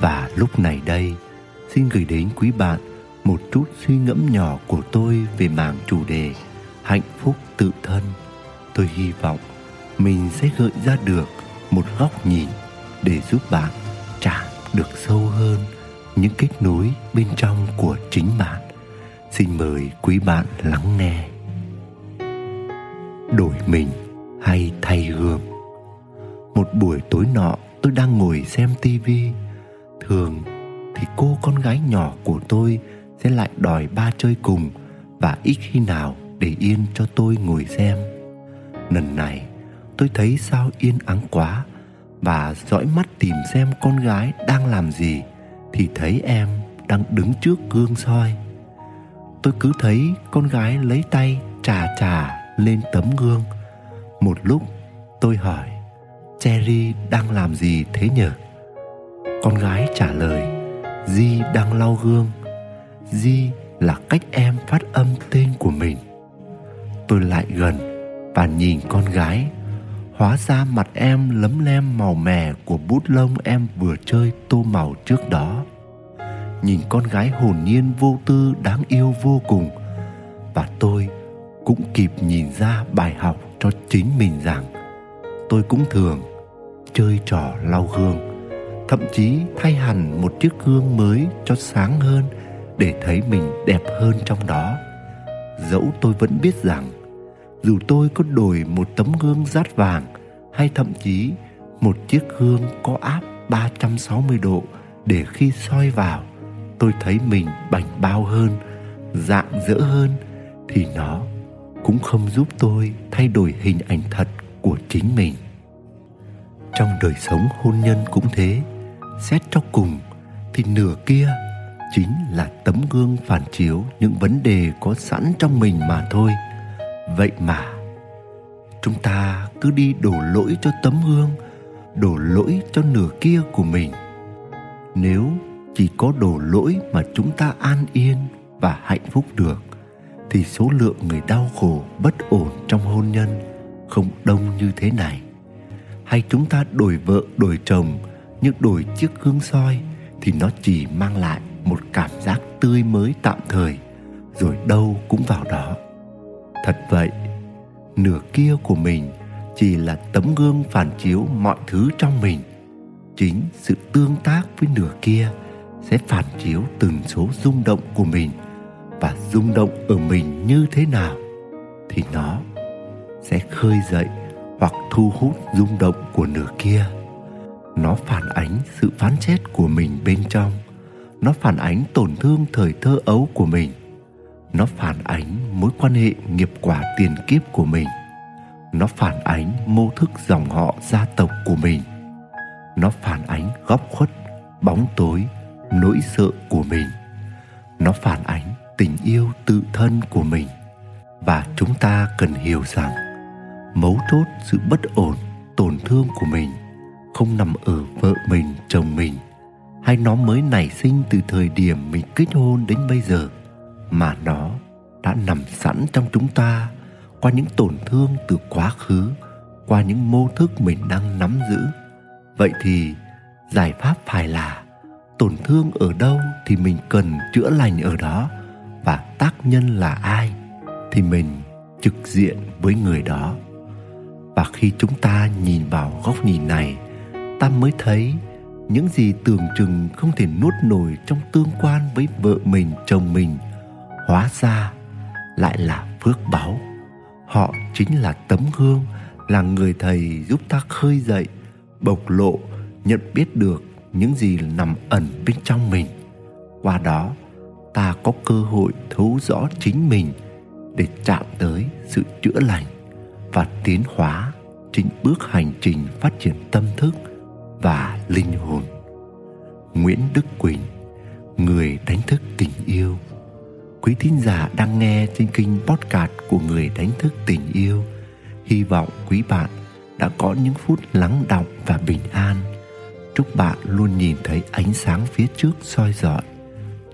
Và lúc này đây, xin gửi đến quý bạn một chút suy ngẫm nhỏ của tôi về mảng chủ đề hạnh phúc tự thân. Tôi hy vọng mình sẽ gợi ra được một góc nhìn để giúp bạn chạm được sâu hơn những kết nối bên trong của chính bạn. Xin mời quý bạn lắng nghe. Đổi mình hay thay gương? Một buổi tối nọ tôi đang ngồi xem tivi thường, thì cô con gái nhỏ của tôi sẽ lại đòi ba chơi cùng và ít khi nào để yên cho tôi ngồi xem. Lần này, tôi thấy sao yên ắng quá và dõi mắt tìm xem con gái đang làm gì thì thấy em đang đứng trước gương soi. Tôi cứ thấy con gái lấy tay trà trà lên tấm gương. Một lúc, tôi hỏi, cherry đang làm gì thế nhở? Con gái trả lời, di đang lau gương. Di là cách em phát âm tên của mình. Tôi lại gần và nhìn con gái. Hóa ra mặt em lấm lem màu mè của bút lông em vừa chơi tô màu trước đó. Nhìn con gái hồn nhiên vô tư đáng yêu vô cùng. Và tôi cũng kịp nhìn ra bài học cho chính mình rằng, tôi cũng thường chơi trò lau gương thậm chí thay hẳn một chiếc gương mới cho sáng hơn để thấy mình đẹp hơn trong đó dẫu tôi vẫn biết rằng dù tôi có đổi một tấm gương rát vàng hay thậm chí một chiếc gương có áp 360 độ để khi soi vào tôi thấy mình bảnh bao hơn, dạng dỡ hơn thì nó cũng không giúp tôi thay đổi hình ảnh thật của chính mình. Trong đời sống hôn nhân cũng thế, xét cho cùng, thì nửa kia chính là tấm gương phản chiếu những vấn đề có sẵn trong mình mà thôi. Vậy mà, chúng ta cứ đi đổ lỗi cho tấm gương, đổ lỗi cho nửa kia của mình. Nếu chỉ có đổ lỗi mà chúng ta an yên và hạnh phúc được, thì số lượng người đau khổ bất ổn trong hôn nhân không đông như thế này. Hay chúng ta đổi vợ, đổi chồng nhưng đổi chiếc gương soi thì nó chỉ mang lại một cảm giác tươi mới tạm thời, rồi đâu cũng vào đó. Thật vậy, nửa kia của mình chỉ là tấm gương phản chiếu mọi thứ trong mình. Chính sự tương tác với nửa kia sẽ phản chiếu từng số rung động của mình. Và rung động ở mình như thế nào thì nó sẽ khơi dậy hoặc thu hút rung động của nửa kia nó phản ánh sự phán xét của mình bên trong. Nó phản ánh tổn thương thời thơ ấu của mình. Nó phản ánh mối quan hệ nghiệp quả tiền kiếp của mình. Nó phản ánh mô thức dòng họ gia tộc của mình. Nó phản ánh góc khuất, bóng tối, nỗi sợ của mình. Nó phản ánh tình yêu tự thân của mình. Và chúng ta cần hiểu rằng, mấu chốt sự bất ổn, tổn thương của mình không nằm ở vợ mình, chồng mình. Hay nó mới nảy sinh từ thời điểm mình kết hôn đến bây giờ, mà nó đã nằm sẵn trong chúng ta qua những tổn thương từ quá khứ, qua những mô thức mình đang nắm giữ. Vậy thì giải pháp phải là tổn thương ở đâu thì mình cần chữa lành ở đó, và tác nhân là ai thì mình trực diện với người đó. Và khi chúng ta nhìn vào góc nhìn này ta mới thấy, những gì tưởng chừng không thể nuốt nổi trong tương quan với vợ mình, chồng mình, hóa ra lại là phước báo. Họ chính là tấm gương, là người thầy giúp ta khơi dậy, bộc lộ, nhận biết được những gì nằm ẩn bên trong mình. Qua đó, ta có cơ hội thấu rõ chính mình để chạm tới sự chữa lành và tiến hóa trên bước hành trình phát triển tâm thức và linh hồn. Nguyễn Đức Quỳnh, người đánh thức tình yêu. Quý thính giả đang nghe trên kênh podcast của người đánh thức tình yêu. Hy vọng quý bạn đã có những phút lắng đọng và bình an. Chúc bạn luôn nhìn thấy ánh sáng phía trước soi rọi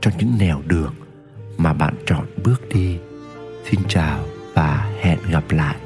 cho những nẻo đường mà bạn chọn bước đi. Xin chào và hẹn gặp lại.